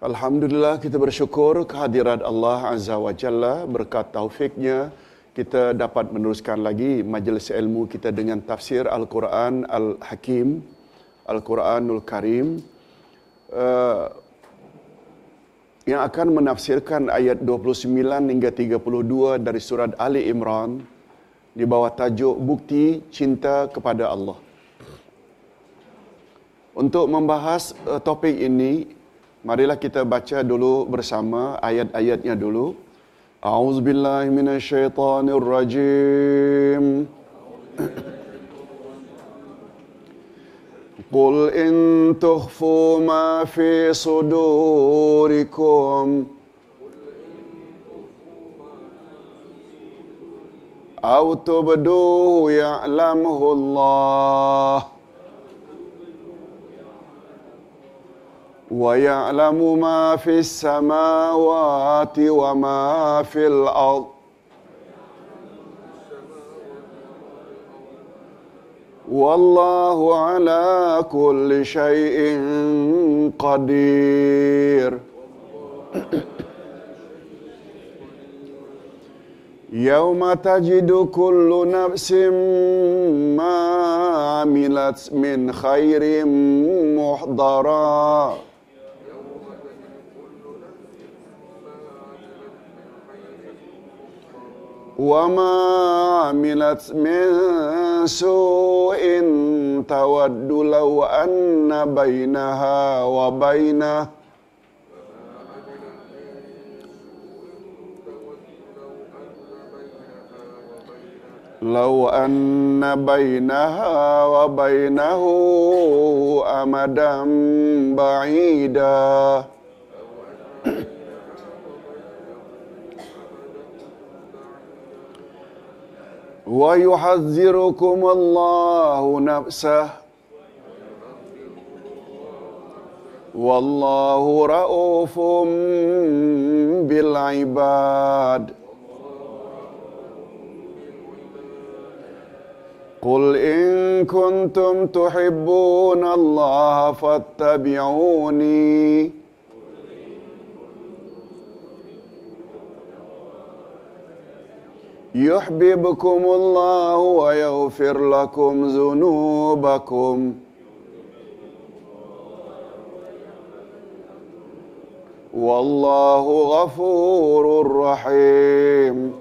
Alhamdulillah kita bersyukur kehadirat Allah Azza wa Jalla berkat taufiknya kita dapat meneruskan lagi majlis ilmu kita dengan tafsir Al-Quran Al-Hakim Al-Quranul Karim uh, yang akan menafsirkan ayat 29 hingga 32 dari surat Ali Imran di bawah tajuk Bukti Cinta kepada Allah. Untuk membahas uh, topik ini, marilah kita baca dulu bersama ayat-ayatnya dulu. A'udzubillahi minasyaitonirrajim. قل إن تخفوا ما في صدوركم أو تبدوه يعلمه الله ويعلم ما في السماوات وما في الأرض. والله على كل شيء قدير. يوم تجد كل نفس ما عملت من خير محضرا. وما عملت من سوء تود لو أن بينها وبينه لو أن بينها وبينه أمدا بعيدا ويحذركم الله نفسه. والله رؤوف بالعباد. قل إن كنتم تحبون الله فاتبعوني. يحببكم الله ويغفر لكم ذنوبكم. والله غفور رحيم.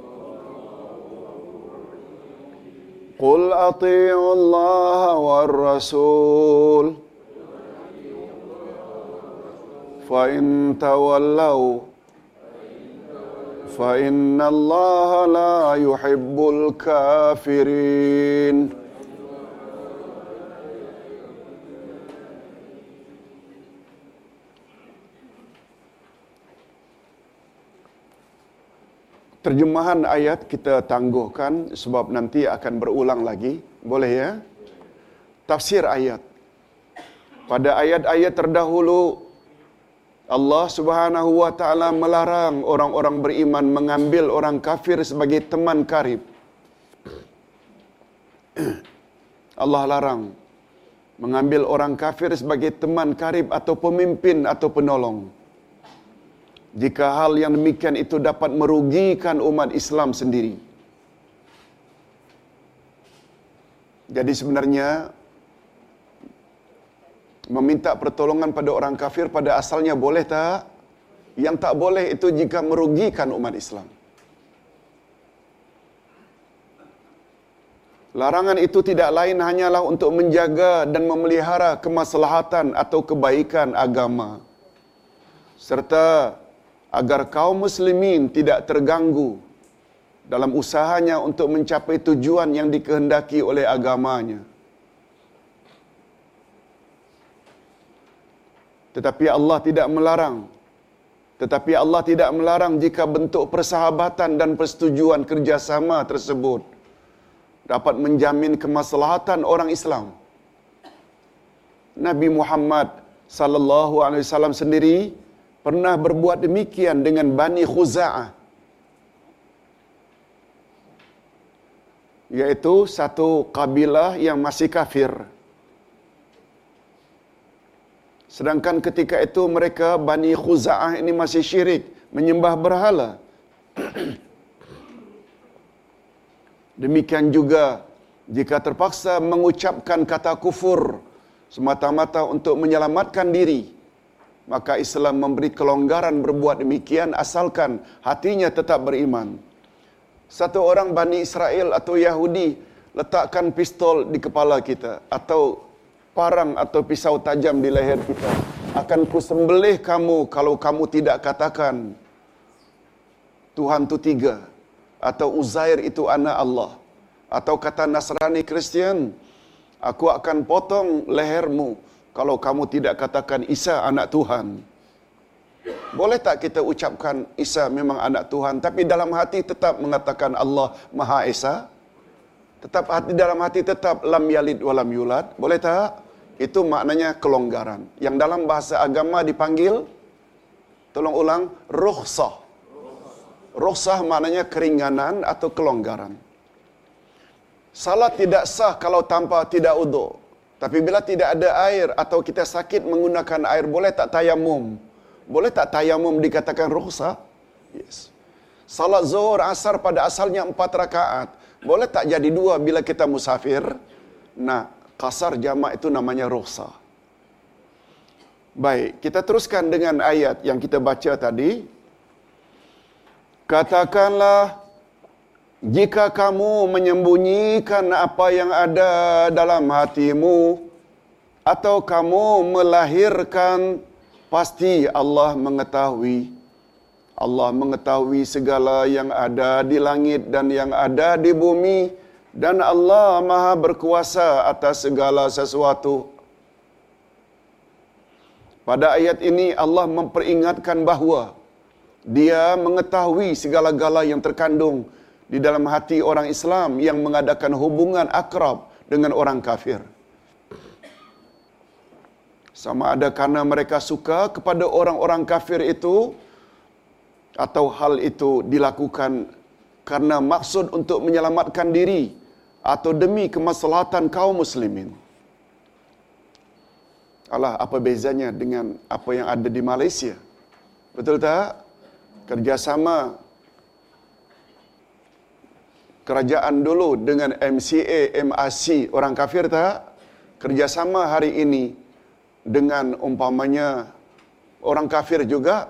قل أطيعوا الله والرسول. فإن تولوا فإن الله لا يحب الكافرين Terjemahan ayat kita tangguhkan sebab nanti akan berulang lagi. Boleh ya? Tafsir ayat. Pada ayat-ayat terdahulu Allah Subhanahu wa taala melarang orang-orang beriman mengambil orang kafir sebagai teman karib. Allah larang mengambil orang kafir sebagai teman karib atau pemimpin atau penolong. Jika hal yang demikian itu dapat merugikan umat Islam sendiri. Jadi sebenarnya meminta pertolongan pada orang kafir pada asalnya boleh tak? Yang tak boleh itu jika merugikan umat Islam. Larangan itu tidak lain hanyalah untuk menjaga dan memelihara kemaslahatan atau kebaikan agama. Serta agar kaum muslimin tidak terganggu dalam usahanya untuk mencapai tujuan yang dikehendaki oleh agamanya. Tetapi Allah tidak melarang. Tetapi Allah tidak melarang jika bentuk persahabatan dan persetujuan kerjasama tersebut dapat menjamin kemaslahatan orang Islam. Nabi Muhammad sallallahu alaihi wasallam sendiri pernah berbuat demikian dengan Bani Khuza'ah. Yaitu satu kabilah yang masih kafir. Sedangkan ketika itu mereka Bani Khuza'ah ini masih syirik, menyembah berhala. Demikian juga jika terpaksa mengucapkan kata kufur semata-mata untuk menyelamatkan diri, maka Islam memberi kelonggaran berbuat demikian asalkan hatinya tetap beriman. Satu orang Bani Israel atau Yahudi letakkan pistol di kepala kita atau parang atau pisau tajam di leher kita. Akan kusembelih kamu kalau kamu tidak katakan Tuhan itu tiga. Atau Uzair itu anak Allah. Atau kata Nasrani Kristian, aku akan potong lehermu kalau kamu tidak katakan Isa anak Tuhan. Boleh tak kita ucapkan Isa memang anak Tuhan tapi dalam hati tetap mengatakan Allah Maha Esa? Tetap hati dalam hati tetap lam yalid walam yulad. Boleh tak? Itu maknanya kelonggaran. Yang dalam bahasa agama dipanggil tolong ulang rukhsah. Rukhsah maknanya keringanan atau kelonggaran. Salat tidak sah kalau tanpa tidak uduk. Tapi bila tidak ada air atau kita sakit menggunakan air, boleh tak tayamum? Boleh tak tayamum dikatakan rukhsah? Yes. Salat zuhur asar pada asalnya empat rakaat. Boleh tak jadi dua bila kita musafir? Nah, kasar jamak itu namanya rukhsah. Baik, kita teruskan dengan ayat yang kita baca tadi. Katakanlah, jika kamu menyembunyikan apa yang ada dalam hatimu, atau kamu melahirkan, pasti Allah mengetahui. Allah mengetahui segala yang ada di langit dan yang ada di bumi dan Allah Maha berkuasa atas segala sesuatu. Pada ayat ini Allah memperingatkan bahawa dia mengetahui segala-gala yang terkandung di dalam hati orang Islam yang mengadakan hubungan akrab dengan orang kafir. Sama ada karena mereka suka kepada orang-orang kafir itu atau hal itu dilakukan karena maksud untuk menyelamatkan diri atau demi kemaslahatan kaum muslimin. Allah apa bezanya dengan apa yang ada di Malaysia? Betul tak? Kerjasama kerajaan dulu dengan MCA, MRC, orang kafir tak? Kerjasama hari ini dengan umpamanya orang kafir juga.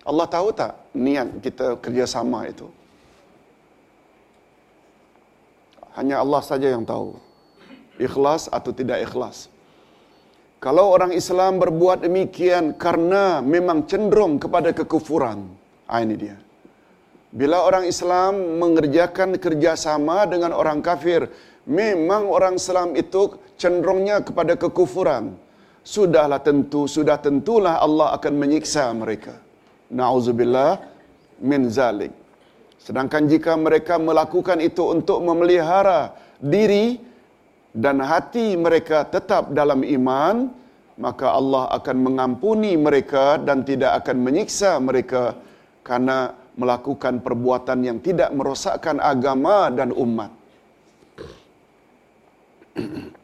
Allah tahu tak niat kita kerjasama itu? Hanya Allah saja yang tahu. Ikhlas atau tidak ikhlas. Kalau orang Islam berbuat demikian karena memang cenderung kepada kekufuran. Ah, ini dia. Bila orang Islam mengerjakan kerjasama dengan orang kafir, memang orang Islam itu cenderungnya kepada kekufuran. Sudahlah tentu, sudah tentulah Allah akan menyiksa mereka. Nauzubillah min zalik. Sedangkan jika mereka melakukan itu untuk memelihara diri dan hati mereka tetap dalam iman, maka Allah akan mengampuni mereka dan tidak akan menyiksa mereka karena melakukan perbuatan yang tidak merosakkan agama dan umat.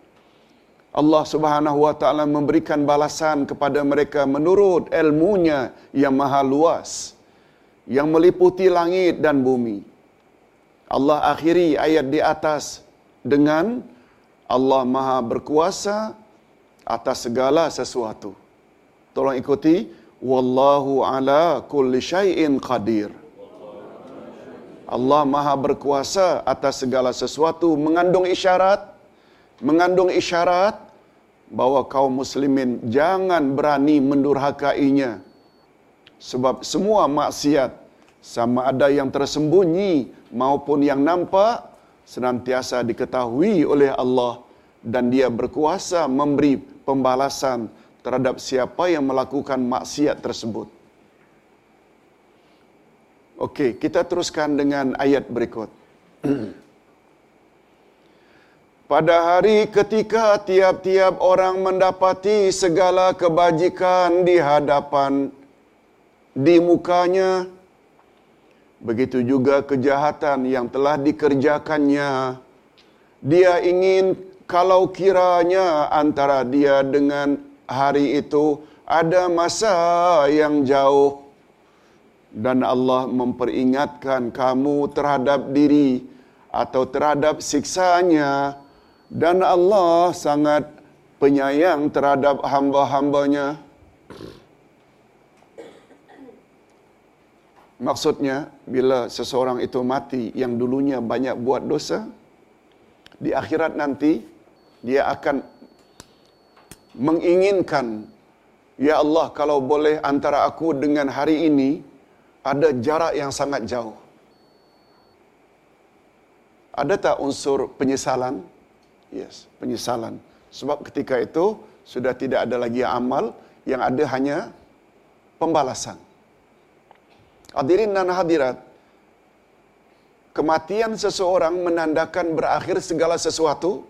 Allah Subhanahu wa taala memberikan balasan kepada mereka menurut ilmunya yang maha luas yang meliputi langit dan bumi. Allah akhiri ayat di atas dengan Allah Maha berkuasa atas segala sesuatu. Tolong ikuti wallahu ala kulli syai'in qadir. Allah Maha berkuasa atas segala sesuatu mengandung isyarat mengandung isyarat bahawa kaum muslimin jangan berani mendurhakainya sebab semua maksiat sama ada yang tersembunyi maupun yang nampak senantiasa diketahui oleh Allah dan dia berkuasa memberi pembalasan terhadap siapa yang melakukan maksiat tersebut. Okey, kita teruskan dengan ayat berikut. Pada hari ketika tiap-tiap orang mendapati segala kebajikan di hadapan di mukanya, begitu juga kejahatan yang telah dikerjakannya. Dia ingin kalau kiranya antara dia dengan hari itu ada masa yang jauh dan Allah memperingatkan kamu terhadap diri atau terhadap siksanya dan Allah sangat penyayang terhadap hamba-hambanya. Maksudnya bila seseorang itu mati yang dulunya banyak buat dosa di akhirat nanti dia akan menginginkan ya Allah kalau boleh antara aku dengan hari ini ada jarak yang sangat jauh. Ada tak unsur penyesalan? Yes, penyesalan. Sebab ketika itu sudah tidak ada lagi amal, yang ada hanya pembalasan. Hadirin dan hadirat, kematian seseorang menandakan berakhir segala sesuatu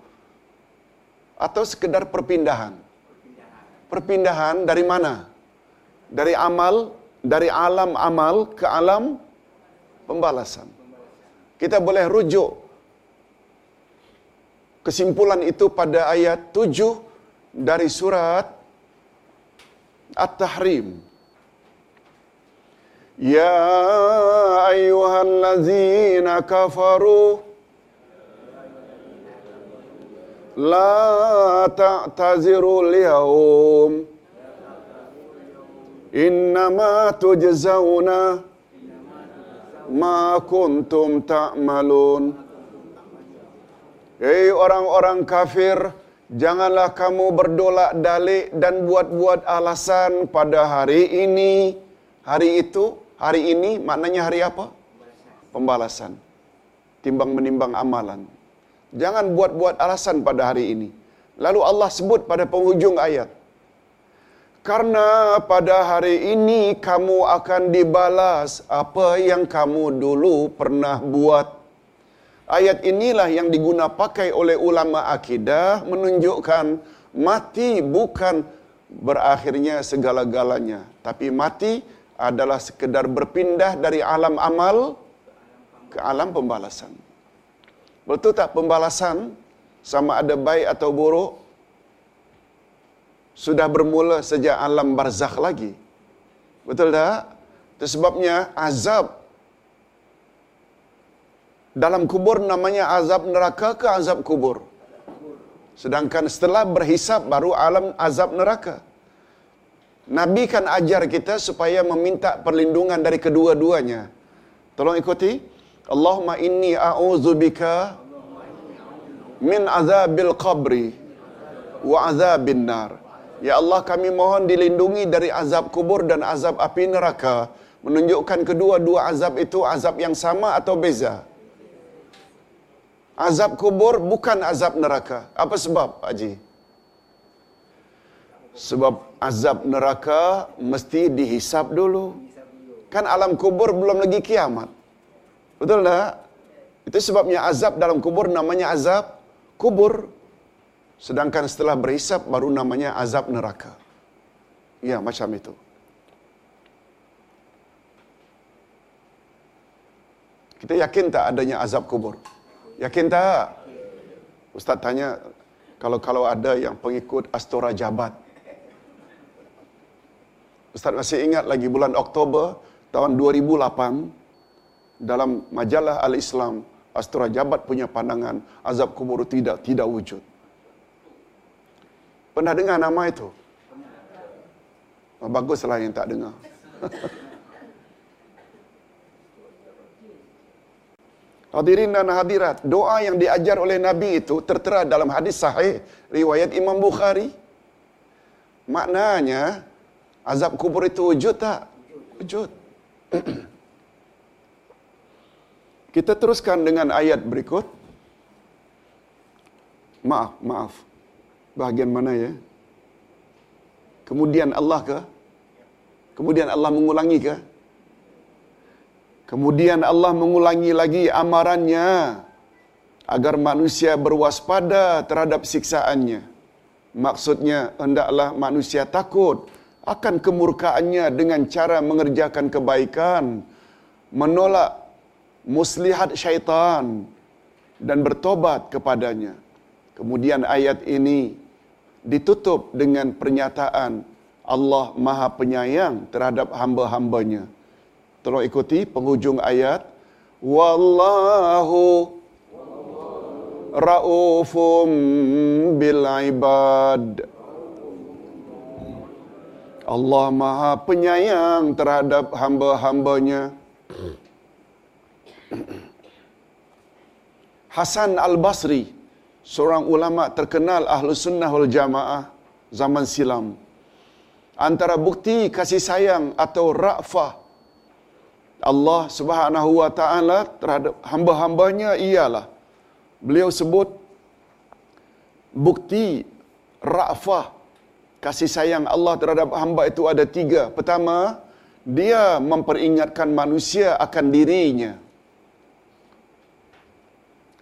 atau sekedar perpindahan? Perpindahan dari mana? Dari amal, dari alam amal ke alam pembalasan. Kita boleh rujuk kesimpulan itu pada ayat 7 dari surat At-Tahrim. Ya ayyuhallazina kafaru la ta'taziru liyawm innama tujzauna ma kuntum ta'malun Hei orang-orang kafir, janganlah kamu berdolak dalik dan buat-buat alasan pada hari ini. Hari itu, hari ini maknanya hari apa? Pembalasan. Timbang menimbang amalan. Jangan buat-buat alasan pada hari ini. Lalu Allah sebut pada penghujung ayat. Karena pada hari ini kamu akan dibalas apa yang kamu dulu pernah buat. Ayat inilah yang diguna pakai oleh ulama akidah menunjukkan mati bukan berakhirnya segala-galanya. Tapi mati adalah sekedar berpindah dari alam amal ke alam pembalasan. Betul tak pembalasan sama ada baik atau buruk sudah bermula sejak alam barzakh lagi. Betul tak? Itu sebabnya azab dalam kubur namanya azab neraka ke azab kubur. Sedangkan setelah berhisap baru alam azab neraka. Nabi kan ajar kita supaya meminta perlindungan dari kedua-duanya. Tolong ikuti. Allahumma inni a'udzubika min azabil qabri wa azabin nar. Ya Allah kami mohon dilindungi dari azab kubur dan azab api neraka. Menunjukkan kedua-dua azab itu azab yang sama atau beza. Azab kubur bukan azab neraka. Apa sebab, Pak Haji? Sebab azab neraka mesti dihisap dulu. Kan alam kubur belum lagi kiamat. Betul tak? Itu sebabnya azab dalam kubur namanya azab kubur. Sedangkan setelah berhisap baru namanya azab neraka. Ya, macam itu. Kita yakin tak adanya azab kubur? Yakin tak? Ustaz tanya, kalau kalau ada yang pengikut Astora Jabat. Ustaz masih ingat lagi bulan Oktober tahun 2008 dalam majalah Al-Islam Astora Jabat punya pandangan azab kubur tidak tidak wujud. Pernah dengar nama itu? Baguslah yang tak dengar. Hadirin dan hadirat, doa yang diajar oleh Nabi itu tertera dalam hadis sahih riwayat Imam Bukhari. Maknanya azab kubur itu wujud tak? Wujud. Kita teruskan dengan ayat berikut. Maaf, maaf. Bahagian mana ya? Kemudian Allah ke? Kemudian Allah mengulangi ke? Kemudian Allah mengulangi lagi amarannya agar manusia berwaspada terhadap siksaannya. Maksudnya hendaklah manusia takut akan kemurkaannya dengan cara mengerjakan kebaikan, menolak muslihat syaitan dan bertobat kepadanya. Kemudian ayat ini ditutup dengan pernyataan Allah Maha Penyayang terhadap hamba-hambanya. Tolong ikuti penghujung ayat. Wallahu raufum bil ibad. Allah Maha Penyayang terhadap hamba-hambanya. Hasan Al-Basri, seorang ulama terkenal ahlu sunnah wal jamaah zaman silam. Antara bukti kasih sayang atau ra'fah Allah subhanahu wa ta'ala terhadap hamba-hambanya ialah beliau sebut bukti ra'fah kasih sayang Allah terhadap hamba itu ada tiga. Pertama, dia memperingatkan manusia akan dirinya.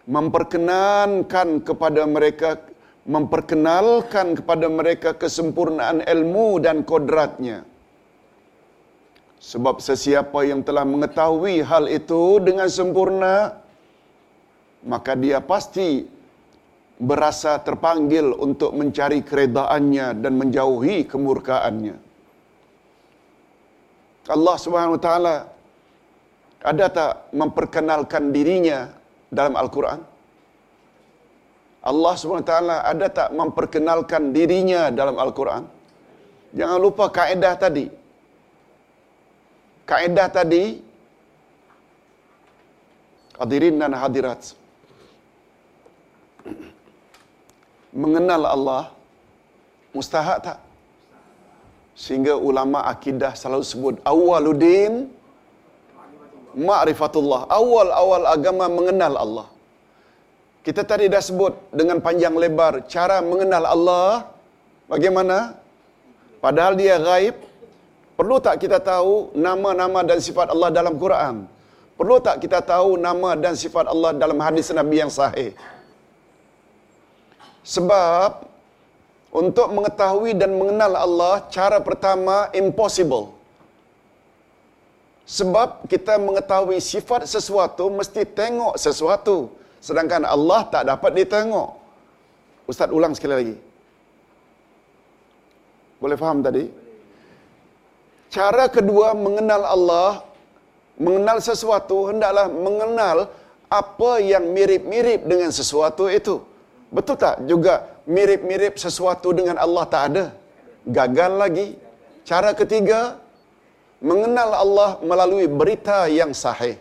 Memperkenankan kepada mereka memperkenalkan kepada mereka kesempurnaan ilmu dan kodratnya. Sebab sesiapa yang telah mengetahui hal itu dengan sempurna, maka dia pasti berasa terpanggil untuk mencari keredaannya dan menjauhi kemurkaannya. Allah Subhanahu Wa Taala ada tak memperkenalkan dirinya dalam Al-Quran? Allah Subhanahu Wa Taala ada tak memperkenalkan dirinya dalam Al-Quran? Jangan lupa kaedah tadi. Kaedah tadi hadirin dan hadirat mengenal Allah mustahak tak? Sehingga ulama akidah selalu sebut awaluddin ma'rifatullah. Awal-awal agama mengenal Allah. Kita tadi dah sebut dengan panjang lebar cara mengenal Allah bagaimana? Padahal dia gaib. Perlu tak kita tahu nama-nama dan sifat Allah dalam Quran? Perlu tak kita tahu nama dan sifat Allah dalam hadis Nabi yang sahih? Sebab untuk mengetahui dan mengenal Allah cara pertama impossible. Sebab kita mengetahui sifat sesuatu mesti tengok sesuatu. Sedangkan Allah tak dapat ditengok. Ustaz ulang sekali lagi. Boleh faham tadi? Cara kedua mengenal Allah, mengenal sesuatu hendaklah mengenal apa yang mirip-mirip dengan sesuatu itu. Betul tak juga mirip-mirip sesuatu dengan Allah tak ada? Gagal lagi. Cara ketiga, mengenal Allah melalui berita yang sahih.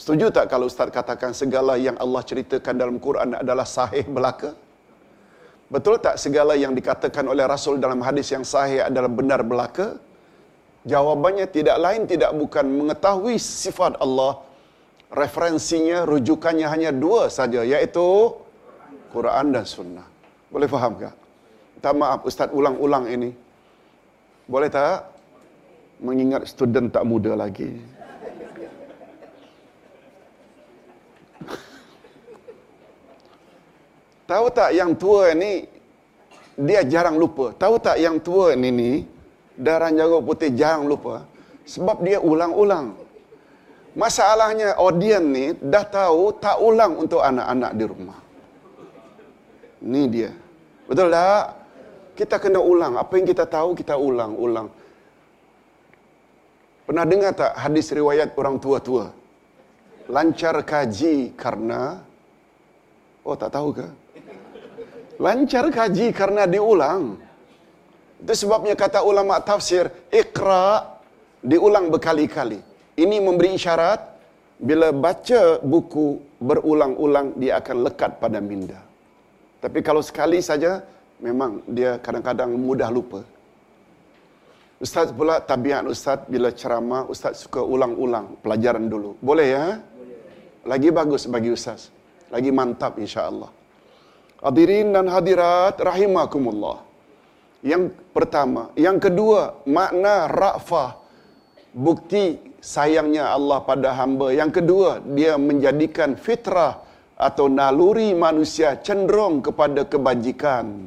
Setuju tak kalau Ustaz katakan segala yang Allah ceritakan dalam Quran adalah sahih belaka? Betul tak segala yang dikatakan oleh Rasul dalam hadis yang sahih adalah benar belaka? Jawabannya tidak lain tidak bukan mengetahui sifat Allah referensinya, rujukannya hanya dua saja, iaitu Quran dan Sunnah. Boleh faham tak? Tak maaf Ustaz ulang-ulang ini. Boleh tak? Mengingat student tak muda lagi. Tahu tak yang tua ini dia jarang lupa. Tahu tak yang tua ini ni darah jago putih jarang lupa sebab dia ulang-ulang. Masalahnya audien ni dah tahu tak ulang untuk anak-anak di rumah. Ni dia. Betul tak? Kita kena ulang. Apa yang kita tahu, kita ulang-ulang. Pernah dengar tak hadis riwayat orang tua-tua? Lancar kaji karena... Oh, tak tahu ke? Lancar kaji karena diulang. Itu sebabnya kata ulama tafsir, ikra diulang berkali-kali. Ini memberi isyarat bila baca buku berulang-ulang dia akan lekat pada minda. Tapi kalau sekali saja memang dia kadang-kadang mudah lupa. Ustaz pula tabiat ustaz bila ceramah ustaz suka ulang-ulang pelajaran dulu. Boleh ya? Lagi bagus bagi ustaz. Lagi mantap insya-Allah. Hadirin dan hadirat rahimakumullah. Yang pertama, yang kedua, makna ra'fah bukti sayangnya Allah pada hamba. Yang kedua, dia menjadikan fitrah atau naluri manusia cenderung kepada kebajikan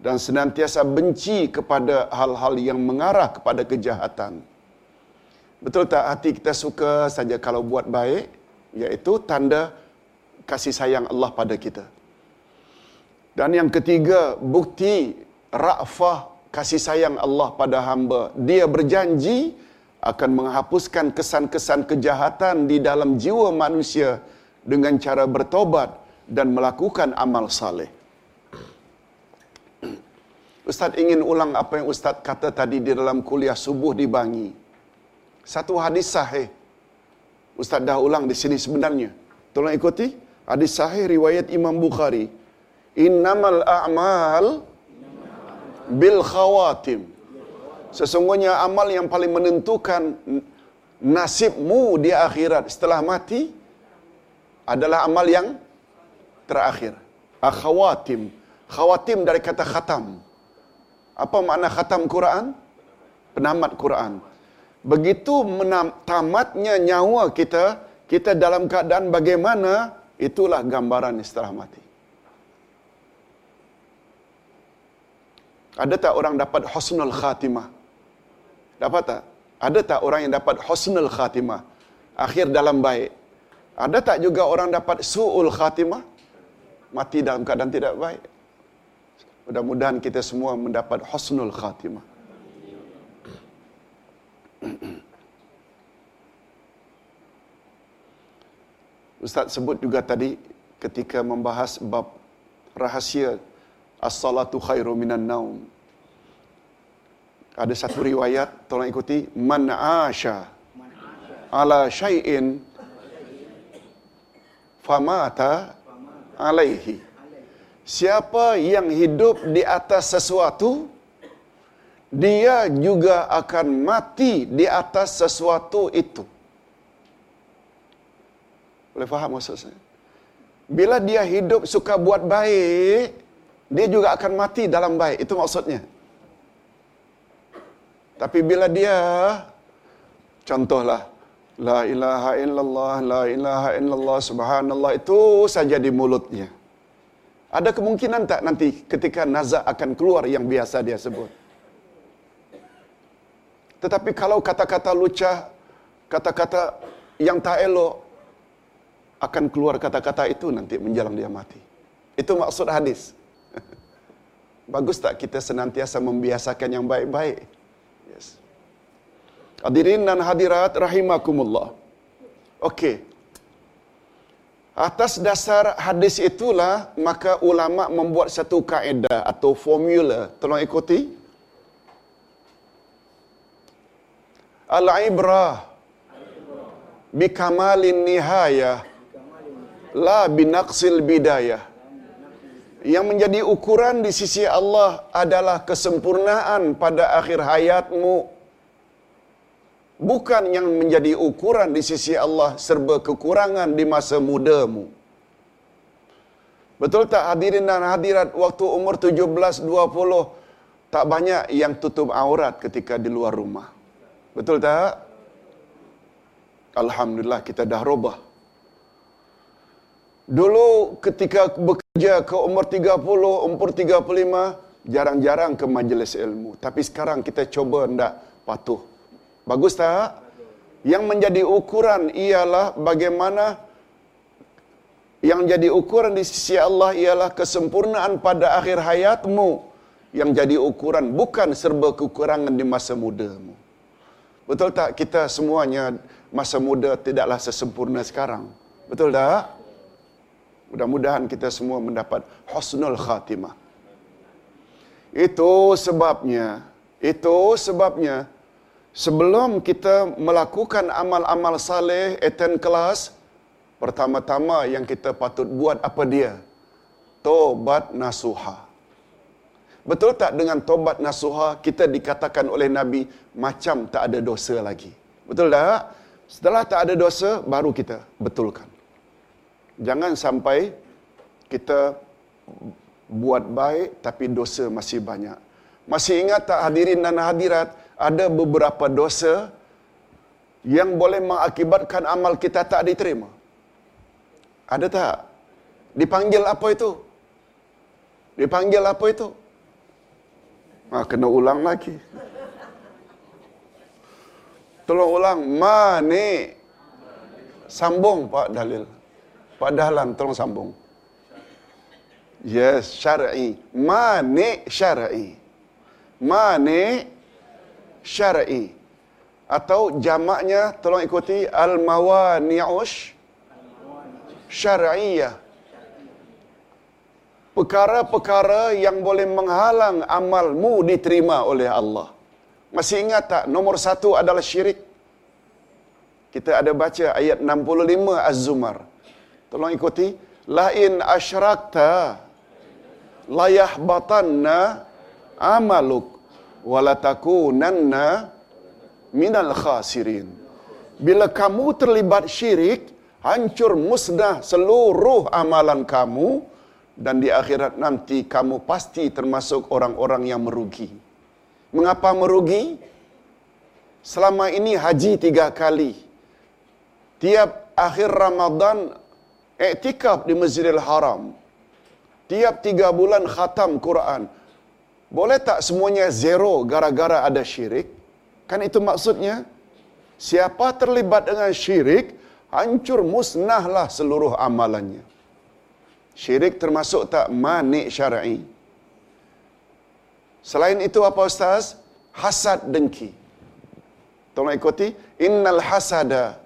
dan senantiasa benci kepada hal-hal yang mengarah kepada kejahatan. Betul tak hati kita suka saja kalau buat baik, iaitu tanda kasih sayang Allah pada kita. Dan yang ketiga, bukti ra'fah kasih sayang Allah pada hamba. Dia berjanji akan menghapuskan kesan-kesan kejahatan di dalam jiwa manusia dengan cara bertobat dan melakukan amal saleh. Ustaz ingin ulang apa yang Ustaz kata tadi di dalam kuliah subuh di Bangi. Satu hadis sahih. Ustaz dah ulang di sini sebenarnya. Tolong ikuti. Hadis sahih riwayat Imam Bukhari. Innamal a'mal bil khawatim. Sesungguhnya amal yang paling menentukan nasibmu di akhirat setelah mati adalah amal yang terakhir. Akhawatim. Khawatim dari kata khatam. Apa makna khatam Quran? Penamat Quran. Begitu tamatnya nyawa kita, kita dalam keadaan bagaimana, itulah gambaran setelah mati. Ada tak orang dapat husnul khatimah? Dapat tak? Ada tak orang yang dapat husnul khatimah? Akhir dalam baik. Ada tak juga orang dapat su'ul khatimah? Mati dalam keadaan tidak baik. Mudah-mudahan kita semua mendapat husnul khatimah. Ustaz sebut juga tadi ketika membahas bab rahasia as-salatu khairu minan naum. Ada satu riwayat, tolong ikuti, man asha ala syai'in famata alaihi. Siapa yang hidup di atas sesuatu, dia juga akan mati di atas sesuatu itu. Boleh faham maksud saya? Bila dia hidup suka buat baik, dia juga akan mati dalam baik. Itu maksudnya. Tapi bila dia, contohlah, La ilaha illallah, la ilaha illallah, subhanallah, itu saja di mulutnya. Ada kemungkinan tak nanti ketika nazak akan keluar yang biasa dia sebut? Tetapi kalau kata-kata lucah, kata-kata yang tak elok, akan keluar kata-kata itu nanti menjelang dia mati. Itu maksud hadis. Bagus tak kita senantiasa membiasakan yang baik-baik? Yes. Hadirin dan hadirat rahimakumullah. Okey. Atas dasar hadis itulah maka ulama membuat satu kaedah atau formula. Tolong ikuti. Al-ibrah bikamalin nihayah la binaqsil bidayah yang menjadi ukuran di sisi Allah adalah kesempurnaan pada akhir hayatmu. Bukan yang menjadi ukuran di sisi Allah serba kekurangan di masa mudamu. Betul tak hadirin dan hadirat waktu umur 17 20 tak banyak yang tutup aurat ketika di luar rumah. Betul tak? Alhamdulillah kita dah robah Dulu ketika bekerja ke umur 30, umur 35, jarang-jarang ke majlis ilmu. Tapi sekarang kita coba ndak patuh. Bagus tak? Yang menjadi ukuran ialah bagaimana yang jadi ukuran di sisi Allah ialah kesempurnaan pada akhir hayatmu. Yang jadi ukuran bukan serba kekurangan di masa mudamu. Betul tak kita semuanya masa muda tidaklah sesempurna sekarang? Betul tak? Mudah-mudahan kita semua mendapat husnul khatimah. Itu sebabnya, itu sebabnya sebelum kita melakukan amal-amal saleh attend kelas, pertama-tama yang kita patut buat apa dia? Tobat nasuha. Betul tak dengan tobat nasuha kita dikatakan oleh Nabi macam tak ada dosa lagi? Betul tak? Setelah tak ada dosa baru kita betulkan jangan sampai kita buat baik tapi dosa masih banyak. Masih ingat tak hadirin dan hadirat, ada beberapa dosa yang boleh mengakibatkan amal kita tak diterima? Ada tak? Dipanggil apa itu? Dipanggil apa itu? Ah, kena ulang lagi. Tolong ulang. Mani. Sambung Pak Dalil. Padahal tolong sambung. Yes, syar'i. Mani syar'i. Mani syar'i. Atau jamaknya tolong ikuti al-mawani'ush syar'iyah. Perkara-perkara yang boleh menghalang amalmu diterima oleh Allah. Masih ingat tak nomor satu adalah syirik? Kita ada baca ayat 65 Az-Zumar. Tolong ikuti. Lain asyrakta layah batanna amaluk walatakunanna minal khasirin. Bila kamu terlibat syirik, hancur musnah seluruh amalan kamu dan di akhirat nanti kamu pasti termasuk orang-orang yang merugi. Mengapa merugi? Selama ini haji tiga kali. Tiap akhir Ramadan iktikaf di Masjidil Haram. Tiap tiga bulan khatam Quran. Boleh tak semuanya zero gara-gara ada syirik? Kan itu maksudnya. Siapa terlibat dengan syirik, hancur musnahlah seluruh amalannya. Syirik termasuk tak manik syar'i. Selain itu apa Ustaz? Hasad dengki. Tolong ikuti. Innal hasada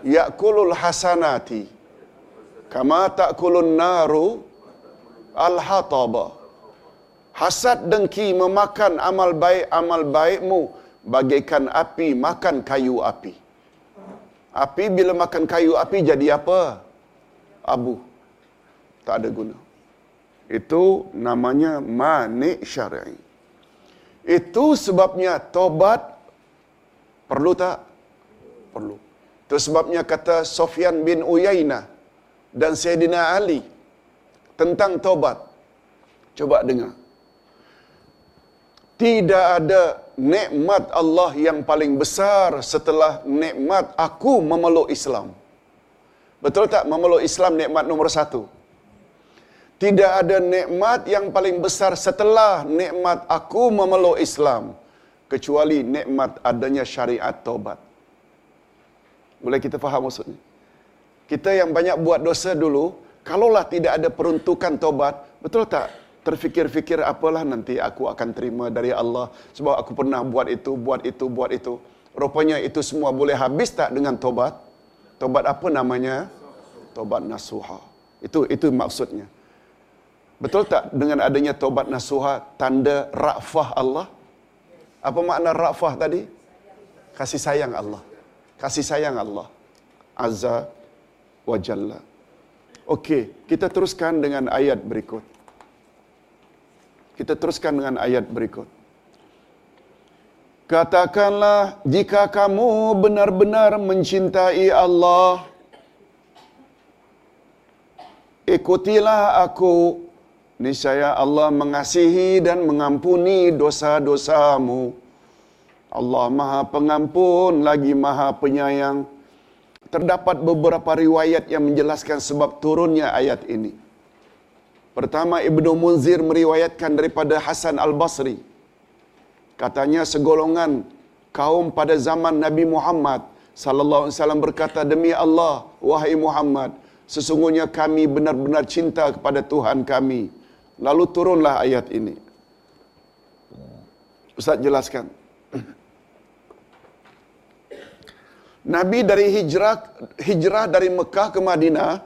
ya'kulul hasanati kama ta'kulun naru al-hataba. Hasad dengki memakan amal baik amal baikmu bagaikan api makan kayu api. Api bila makan kayu api jadi apa? Abu. Tak ada guna. Itu namanya manik syar'i. Itu sebabnya tobat perlu tak? Perlu. Itu sebabnya kata Sofyan bin Uyainah dan Sayyidina Ali tentang tobat. Coba dengar. Tidak ada nikmat Allah yang paling besar setelah nikmat aku memeluk Islam. Betul tak memeluk Islam nikmat nomor satu? Tidak ada nikmat yang paling besar setelah nikmat aku memeluk Islam. Kecuali nikmat adanya syariat taubat. Boleh kita faham maksudnya? Kita yang banyak buat dosa dulu, kalaulah tidak ada peruntukan taubat, betul tak? Terfikir-fikir apalah nanti aku akan terima dari Allah sebab aku pernah buat itu, buat itu, buat itu. Rupanya itu semua boleh habis tak dengan tobat? Tobat apa namanya? Tobat nasuha. Itu itu maksudnya. Betul tak dengan adanya tobat nasuha tanda rafah Allah? Apa makna rafah tadi? Kasih sayang Allah. Kasih sayang Allah. Azza wa Jalla. Okey, kita teruskan dengan ayat berikut. Kita teruskan dengan ayat berikut. Katakanlah jika kamu benar-benar mencintai Allah, ikutilah aku. Niscaya Allah mengasihi dan mengampuni dosa-dosamu. Allah Maha Pengampun lagi Maha Penyayang. Terdapat beberapa riwayat yang menjelaskan sebab turunnya ayat ini. Pertama Ibnu Munzir meriwayatkan daripada Hasan Al-Basri. Katanya segolongan kaum pada zaman Nabi Muhammad sallallahu alaihi wasallam berkata demi Allah wahai Muhammad sesungguhnya kami benar-benar cinta kepada Tuhan kami. Lalu turunlah ayat ini. Ustaz jelaskan. Nabi dari hijrah hijrah dari Mekah ke Madinah,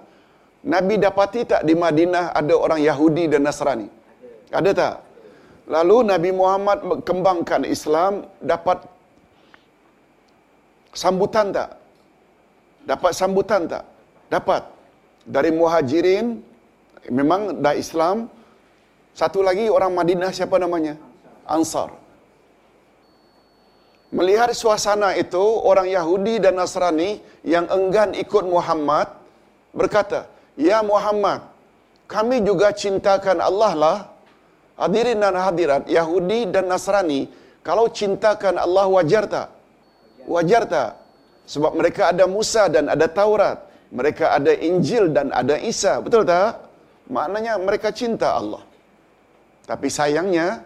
Nabi dapati tak di Madinah ada orang Yahudi dan Nasrani? Ada tak? Lalu Nabi Muhammad kembangkan Islam dapat sambutan tak? Dapat sambutan tak? Dapat. Dari Muhajirin memang dah Islam. Satu lagi orang Madinah siapa namanya? Ansar. Melihat suasana itu, orang Yahudi dan Nasrani yang enggan ikut Muhammad berkata, Ya Muhammad, kami juga cintakan Allah lah. Hadirin dan hadirat, Yahudi dan Nasrani, kalau cintakan Allah wajar tak? Wajar tak? Sebab mereka ada Musa dan ada Taurat. Mereka ada Injil dan ada Isa. Betul tak? Maknanya mereka cinta Allah. Tapi sayangnya,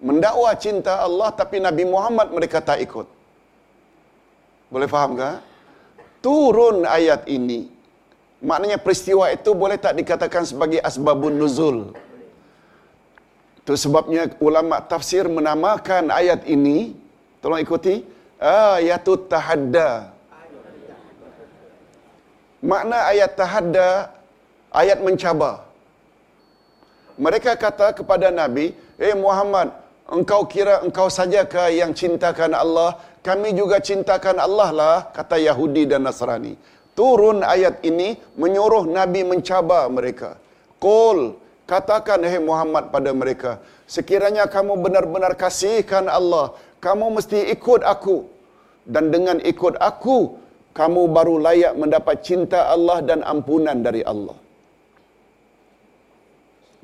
mendakwa cinta Allah tapi Nabi Muhammad mereka tak ikut. Boleh faham ke? Turun ayat ini. Maknanya peristiwa itu boleh tak dikatakan sebagai asbabun nuzul. Itu sebabnya ulama tafsir menamakan ayat ini, tolong ikuti, ayatut tahadda. Makna ayat tahadda, ayat mencabar. Mereka kata kepada Nabi, Eh Muhammad, engkau kira engkau sajakah yang cintakan Allah? Kami juga cintakan Allah lah, kata Yahudi dan Nasrani. Turun ayat ini menyuruh Nabi mencabar mereka. Qul, katakan hai Muhammad pada mereka, sekiranya kamu benar-benar kasihkan Allah, kamu mesti ikut aku. Dan dengan ikut aku, kamu baru layak mendapat cinta Allah dan ampunan dari Allah.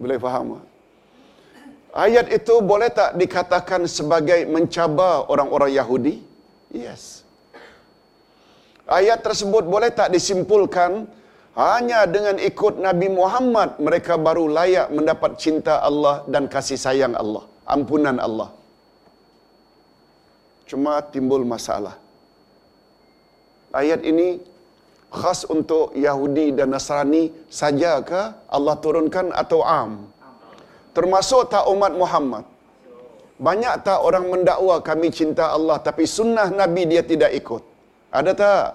Boleh faham? Ayat itu boleh tak dikatakan sebagai mencabar orang-orang Yahudi? Yes. Ayat tersebut boleh tak disimpulkan hanya dengan ikut Nabi Muhammad mereka baru layak mendapat cinta Allah dan kasih sayang Allah, ampunan Allah. Cuma timbul masalah. Ayat ini khas untuk Yahudi dan Nasrani saja ke Allah turunkan atau am? Termasuk tak umat Muhammad? Banyak tak orang mendakwa kami cinta Allah tapi sunnah Nabi dia tidak ikut? Ada tak?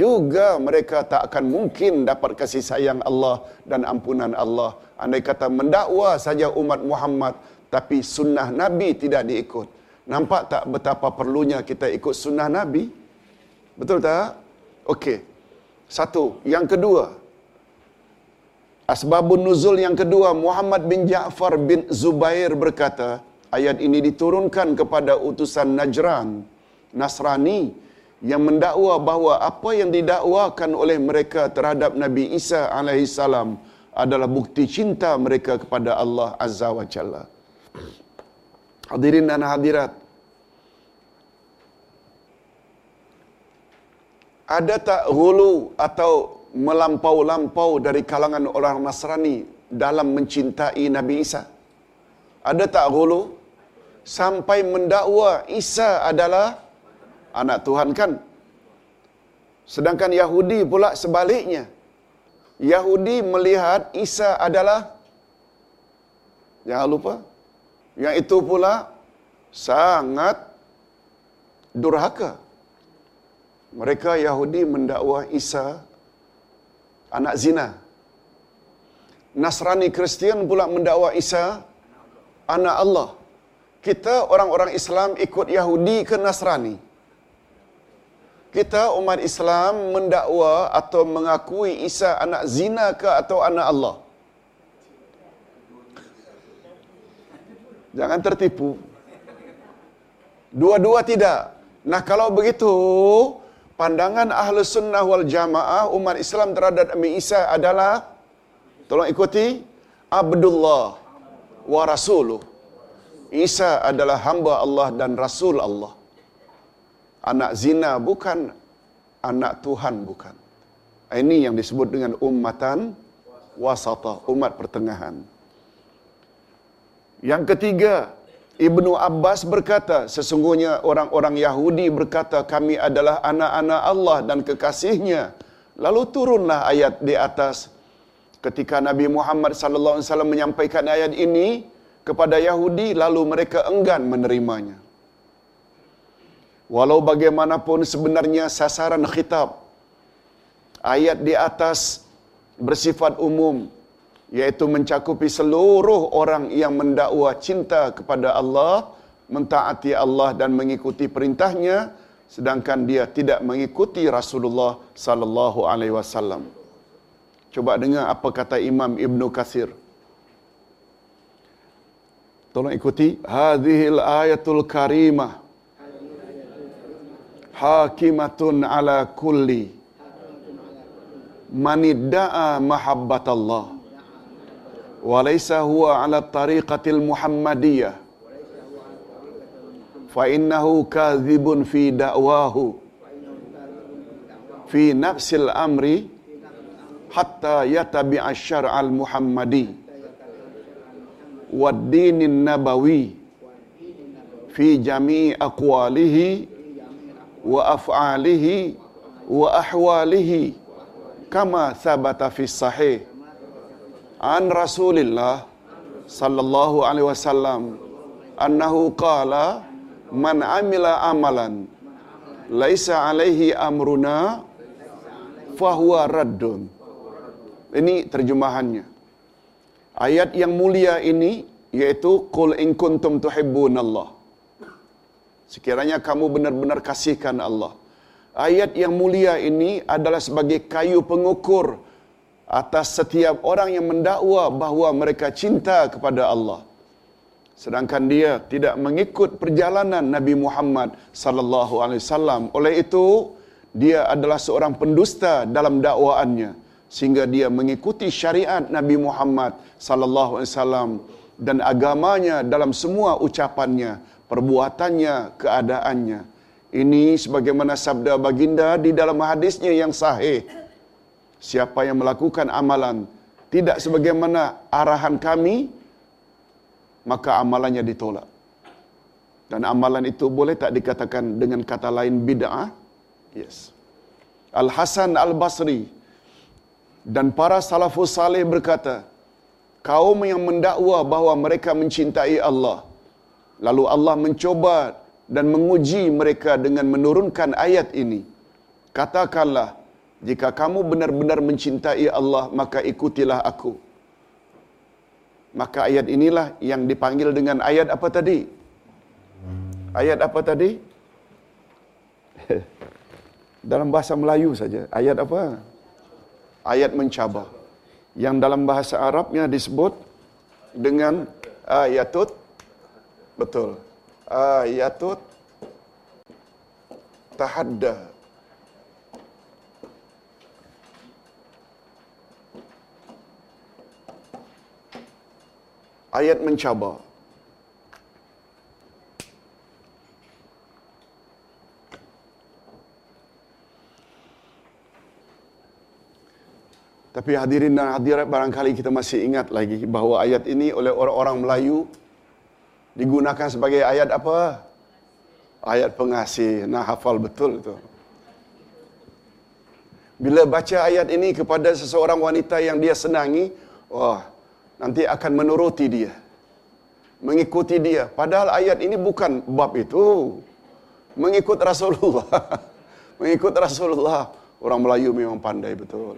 Juga mereka tak akan mungkin dapat kasih sayang Allah dan ampunan Allah. Andai kata mendakwa saja umat Muhammad tapi sunnah Nabi tidak diikut. Nampak tak betapa perlunya kita ikut sunnah Nabi? Betul tak? Okey. Satu. Yang kedua. Asbabun nuzul yang kedua. Muhammad bin Ja'far bin Zubair berkata, ayat ini diturunkan kepada utusan Najran, Nasrani, yang mendakwa bahawa apa yang didakwakan oleh mereka terhadap Nabi Isa alaihissalam adalah bukti cinta mereka kepada Allah Azza wa Jalla. Hadirin dan hadirat, ada tak hulu atau melampau-lampau dari kalangan orang Nasrani dalam mencintai Nabi Isa? Ada tak hulu sampai mendakwa Isa adalah anak Tuhan kan? Sedangkan Yahudi pula sebaliknya. Yahudi melihat Isa adalah jangan lupa yang itu pula sangat durhaka. Mereka Yahudi mendakwa Isa anak zina. Nasrani Kristian pula mendakwa Isa anak Allah. Kita orang-orang Islam ikut Yahudi ke Nasrani. Kita umat Islam mendakwa atau mengakui Isa anak zina ke atau anak Allah. Jangan tertipu. Dua-dua tidak. Nah kalau begitu, pandangan ahlu sunnah wal jamaah umat Islam terhadap Nabi Isa adalah, tolong ikuti, Abdullah wa Rasuluh. Isa adalah hamba Allah dan Rasul Allah. Anak zina bukan, anak Tuhan bukan. Ini yang disebut dengan ummatan wasata, umat pertengahan. Yang ketiga, Ibnu Abbas berkata, sesungguhnya orang-orang Yahudi berkata kami adalah anak-anak Allah dan kekasihnya. Lalu turunlah ayat di atas ketika Nabi Muhammad wasallam menyampaikan ayat ini kepada Yahudi lalu mereka enggan menerimanya. Walau bagaimanapun sebenarnya sasaran khitab ayat di atas bersifat umum yaitu mencakupi seluruh orang yang mendakwa cinta kepada Allah, mentaati Allah dan mengikuti perintahnya sedangkan dia tidak mengikuti Rasulullah sallallahu alaihi wasallam. Coba dengar apa kata Imam Ibnu Katsir. Tolong ikuti. Hadhil ayatul karimah hakimatun ala kulli manidda'a mahabbat Allah وليس هو على الطريقة المحمدية. فإنه كاذب في دعواه في نفس الأمر حتى يتبع الشرع المحمدي والدين النبوي في جميع أقواله وأفعاله وأحواله kama thabata fi sahih an Rasulillah sallallahu alaihi wasallam annahu qala man amila amalan laisa alaihi amruna fahuwa raddun. Ini terjemahannya. Ayat yang mulia ini yaitu qul in kuntum tuhibbunallah. Sekiranya kamu benar-benar kasihkan Allah. Ayat yang mulia ini adalah sebagai kayu pengukur atas setiap orang yang mendakwa bahawa mereka cinta kepada Allah. Sedangkan dia tidak mengikut perjalanan Nabi Muhammad sallallahu alaihi wasallam. Oleh itu, dia adalah seorang pendusta dalam dakwaannya sehingga dia mengikuti syariat Nabi Muhammad sallallahu alaihi wasallam dan agamanya dalam semua ucapannya, perbuatannya, keadaannya. Ini sebagaimana sabda baginda di dalam hadisnya yang sahih. Siapa yang melakukan amalan tidak sebagaimana arahan kami, maka amalannya ditolak. Dan amalan itu boleh tak dikatakan dengan kata lain bid'ah? Yes. Al-Hasan Al-Basri dan para salafus salih berkata, kaum yang mendakwa bahawa mereka mencintai Allah, lalu Allah mencoba dan menguji mereka dengan menurunkan ayat ini. Katakanlah, jika kamu benar-benar mencintai Allah, maka ikutilah aku. Maka ayat inilah yang dipanggil dengan ayat apa tadi? Ayat apa tadi? dalam bahasa Melayu saja. Ayat apa? Ayat mencabar. Yang dalam bahasa Arabnya disebut dengan ayatut. Betul. Ayatut tahadda. Ayat mencabar. Tapi hadirin dan hadirat barangkali kita masih ingat lagi bahawa ayat ini oleh orang-orang Melayu digunakan sebagai ayat apa? Ayat pengasih. Nah, hafal betul itu. Bila baca ayat ini kepada seseorang wanita yang dia senangi, wah, nanti akan menuruti dia. Mengikuti dia. Padahal ayat ini bukan bab itu. Mengikut Rasulullah. Mengikut Rasulullah. Orang Melayu memang pandai betul.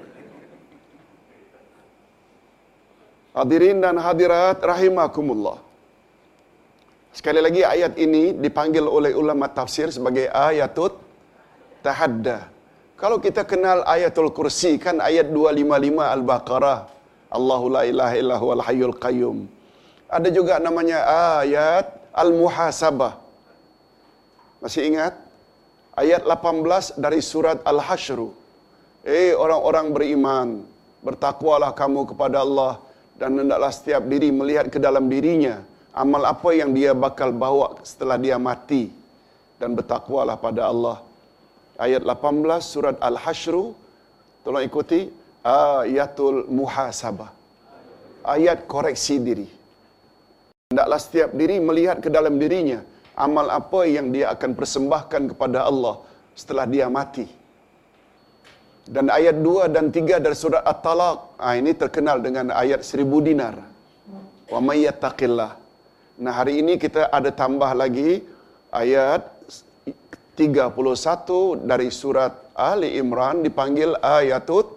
Hadirin dan hadirat rahimakumullah. Sekali lagi ayat ini dipanggil oleh ulama tafsir sebagai ayatut tahadda. Kalau kita kenal ayatul kursi kan ayat 255 Al-Baqarah. Allahu la ilaha illa huwal hayyul qayyum. Ada juga namanya ayat Al-Muhasabah. Masih ingat? Ayat 18 dari surat Al-Hasyru. Eh orang-orang beriman, bertakwalah kamu kepada Allah dan hendaklah setiap diri melihat ke dalam dirinya amal apa yang dia bakal bawa setelah dia mati dan bertakwalah pada Allah. Ayat 18 surat Al-Hasyru tolong ikuti ayatul muhasabah. Ayat koreksi diri. Hendaklah setiap diri melihat ke dalam dirinya amal apa yang dia akan persembahkan kepada Allah setelah dia mati. Dan ayat 2 dan 3 dari surah At-Talaq. Ah ini terkenal dengan ayat seribu dinar. Wa may yattaqillah. Nah, hari ini kita ada tambah lagi ayat 31 dari surat Ali Imran dipanggil ayatut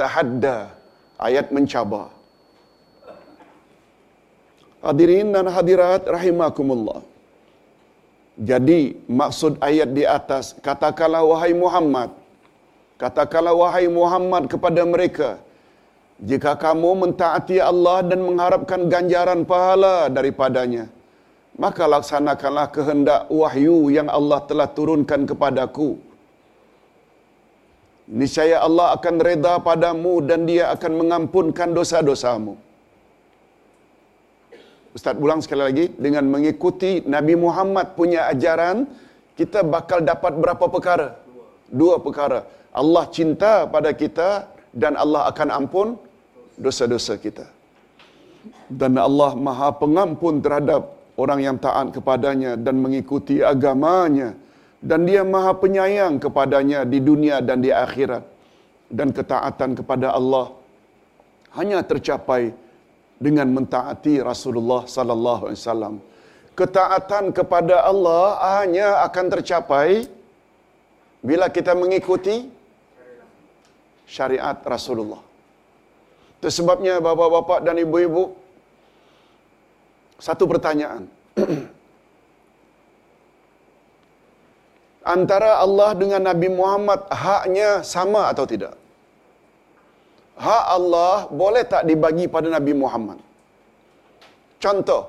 tahadda. Ayat mencabar. Hadirin dan hadirat rahimakumullah. Jadi maksud ayat di atas katakanlah wahai Muhammad Katakanlah wahai Muhammad kepada mereka, jika kamu mentaati Allah dan mengharapkan ganjaran pahala daripadanya, maka laksanakanlah kehendak wahyu yang Allah telah turunkan kepadaku. Niscaya Allah akan reda padamu dan dia akan mengampunkan dosa-dosamu. Ustaz ulang sekali lagi, dengan mengikuti Nabi Muhammad punya ajaran, kita bakal dapat berapa perkara? Dua perkara. Allah cinta pada kita dan Allah akan ampun dosa-dosa kita. Dan Allah maha pengampun terhadap orang yang taat kepadanya dan mengikuti agamanya. Dan dia maha penyayang kepadanya di dunia dan di akhirat. dan ketaatan kepada Allah hanya tercapai dengan mentaati Rasulullah sallallahu alaihi wasallam. Ketaatan kepada Allah hanya akan tercapai bila kita mengikuti syariat Rasulullah. Itu sebabnya bapa-bapa dan ibu-ibu satu pertanyaan. Antara Allah dengan Nabi Muhammad haknya sama atau tidak? Hak Allah boleh tak dibagi pada Nabi Muhammad? Contoh,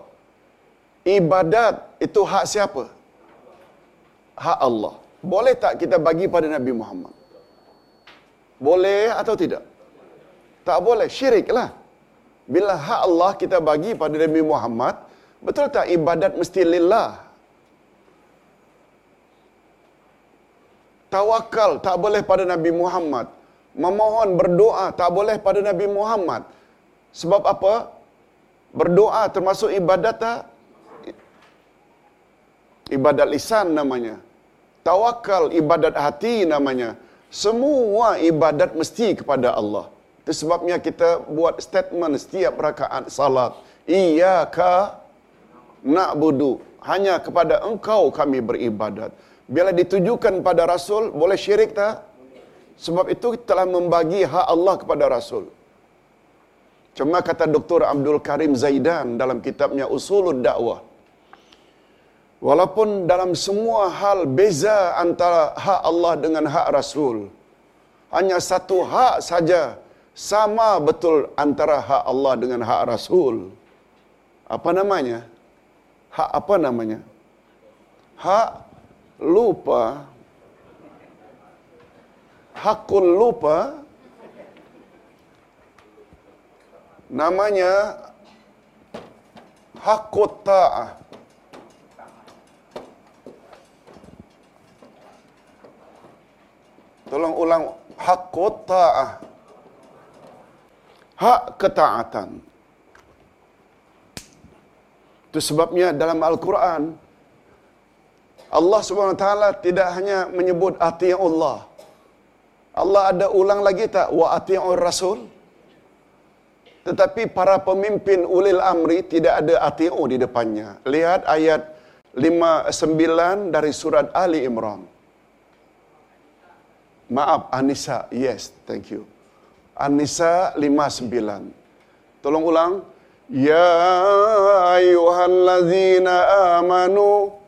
ibadat itu hak siapa? Hak Allah. Boleh tak kita bagi pada Nabi Muhammad? Boleh atau tidak? Tak boleh, syirik lah. Bila hak Allah kita bagi pada Nabi Muhammad, betul tak ibadat mesti lillah? Tawakal tak boleh pada Nabi Muhammad. Memohon berdoa tak boleh pada Nabi Muhammad. Sebab apa? Berdoa termasuk ibadat tak? Ibadat lisan namanya. Tawakal ibadat hati namanya. Semua ibadat mesti kepada Allah. Itu sebabnya kita buat statement setiap rakaat salat. Iyaka na'budu. Hanya kepada engkau kami beribadat. Bila ditujukan pada Rasul, boleh syirik tak? Sebab itu telah membagi hak Allah kepada Rasul. Cuma kata Dr. Abdul Karim Zaidan dalam kitabnya Usulul Dakwah. Walaupun dalam semua hal beza antara hak Allah dengan hak Rasul. Hanya satu hak saja sama betul antara hak Allah dengan hak Rasul. Apa namanya? Hak apa namanya? Hak lupa. Hakul lupa. Namanya hakut ta'ah. Tolong ulang hakut ta'ah. Hak ketaatan. Itu sebabnya dalam Al-Quran, Allah SWT tidak hanya menyebut Allah. Allah ada ulang lagi tak? Wa ati'ur rasul. Tetapi para pemimpin ulil amri tidak ada ati'u di depannya. Lihat ayat 59 dari surat Ali Imran. Maaf, Anisa. Yes, thank you. An-Nisa 59. Tolong ulang. Ya ayyuhallazina amanu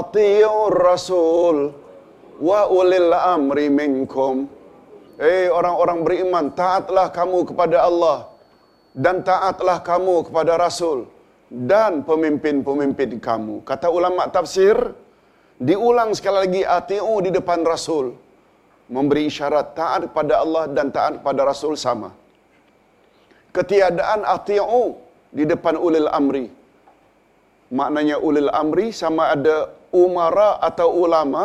ati'ur rasul wa ulil amri minkum. Eh orang-orang beriman, taatlah kamu kepada Allah dan taatlah kamu kepada Rasul dan pemimpin-pemimpin kamu. Kata ulama tafsir, diulang sekali lagi ati'u di depan Rasul. Memberi isyarat taat pada Allah dan taat pada Rasul sama. Ketiadaan ati'u di depan ulil amri. Maknanya ulil amri sama ada umara atau ulama.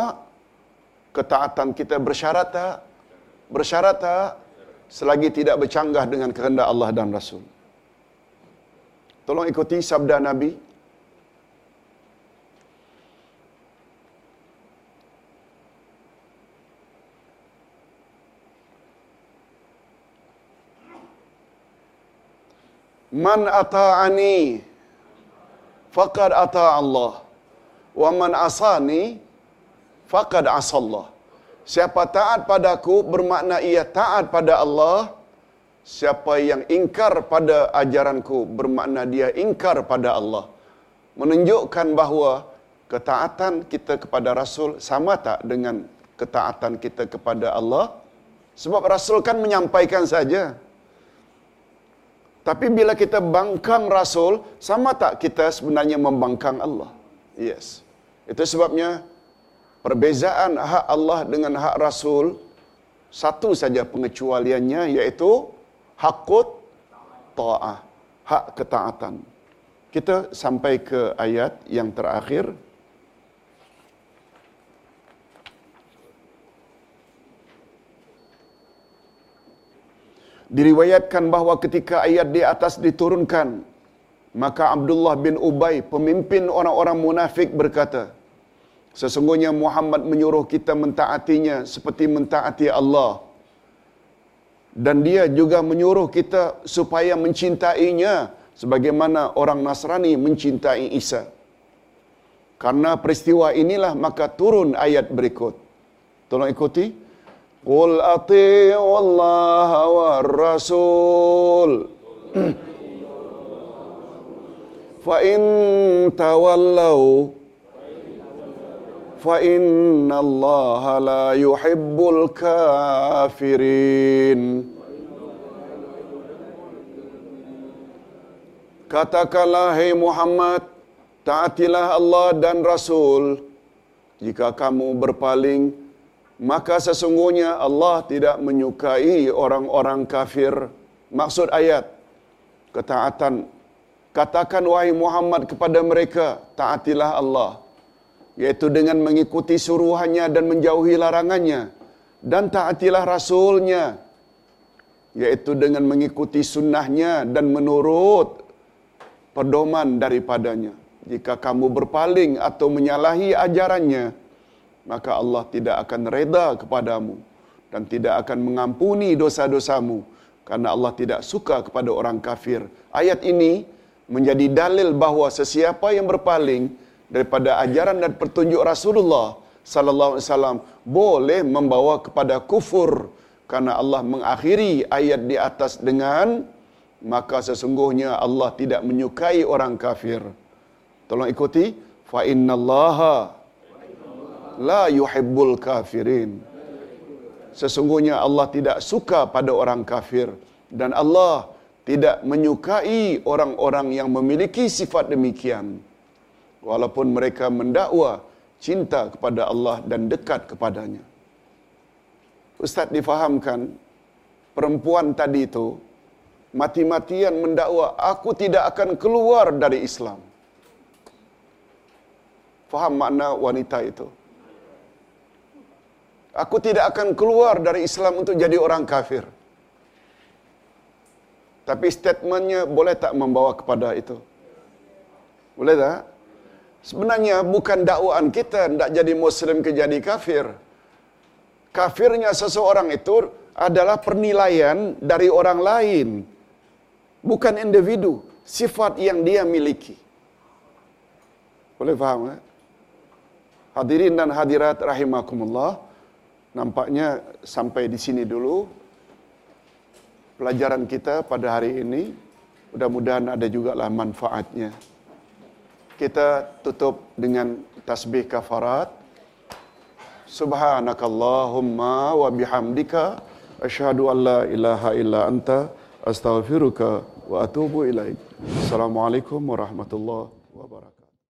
Ketaatan kita bersyarat tak? Bersyarat tak? Selagi tidak bercanggah dengan kehendak Allah dan Rasul. Tolong ikuti sabda Nabi Man ata'ani faqad ata' Allah wa man asani faqad asallah. Siapa taat padaku bermakna ia taat pada Allah. Siapa yang ingkar pada ajaranku bermakna dia ingkar pada Allah. Menunjukkan bahawa ketaatan kita kepada Rasul sama tak dengan ketaatan kita kepada Allah? Sebab Rasul kan menyampaikan saja. Tapi bila kita bangkang Rasul, sama tak kita sebenarnya membangkang Allah? Yes. Itu sebabnya perbezaan hak Allah dengan hak Rasul, satu saja pengecualiannya iaitu hakut ta'ah, hak ketaatan. Kita sampai ke ayat yang terakhir. Diriwayatkan bahawa ketika ayat di atas diturunkan, maka Abdullah bin Ubay, pemimpin orang-orang munafik berkata, Sesungguhnya Muhammad menyuruh kita mentaatinya seperti mentaati Allah. Dan dia juga menyuruh kita supaya mencintainya sebagaimana orang Nasrani mencintai Isa. Karena peristiwa inilah maka turun ayat berikut. Tolong ikuti. Qul ati'u Allah wa Rasul. Fa in tawallau fa inna Allah la yuhibbul kafirin. Katakanlah hai Muhammad, taatilah Allah dan Rasul. Jika kamu berpaling, maka sesungguhnya Allah tidak menyukai orang-orang kafir. Maksud ayat, ketaatan. Katakan wahai Muhammad kepada mereka, taatilah Allah. Yaitu dengan mengikuti suruhannya dan menjauhi larangannya. Dan taatilah Rasulnya. Yaitu dengan mengikuti sunnahnya dan menurut pedoman daripadanya. Jika kamu berpaling atau menyalahi ajarannya, maka Allah tidak akan reda kepadamu dan tidak akan mengampuni dosa-dosamu karena Allah tidak suka kepada orang kafir. Ayat ini menjadi dalil bahawa sesiapa yang berpaling daripada ajaran dan petunjuk Rasulullah sallallahu alaihi wasallam boleh membawa kepada kufur karena Allah mengakhiri ayat di atas dengan maka sesungguhnya Allah tidak menyukai orang kafir. Tolong ikuti fa innallaha la yuhibbul kafirin. Sesungguhnya Allah tidak suka pada orang kafir dan Allah tidak menyukai orang-orang yang memiliki sifat demikian. Walaupun mereka mendakwa cinta kepada Allah dan dekat kepadanya. Ustaz difahamkan perempuan tadi itu mati-matian mendakwa aku tidak akan keluar dari Islam. Faham makna wanita itu? Aku tidak akan keluar dari Islam untuk jadi orang kafir. Tapi statementnya boleh tak membawa kepada itu? Boleh tak? Sebenarnya bukan dakwaan kita tidak jadi Muslim ke jadi kafir. Kafirnya seseorang itu adalah penilaian dari orang lain. Bukan individu. Sifat yang dia miliki. Boleh faham tak? Hadirin dan hadirat rahimakumullah. Nampaknya sampai di sini dulu pelajaran kita pada hari ini. Mudah-mudahan ada juga lah manfaatnya. Kita tutup dengan tasbih kafarat. Subhanakallahumma wa bihamdika asyhadu an la ilaha illa anta astaghfiruka wa atubu ilaik. Assalamualaikum warahmatullahi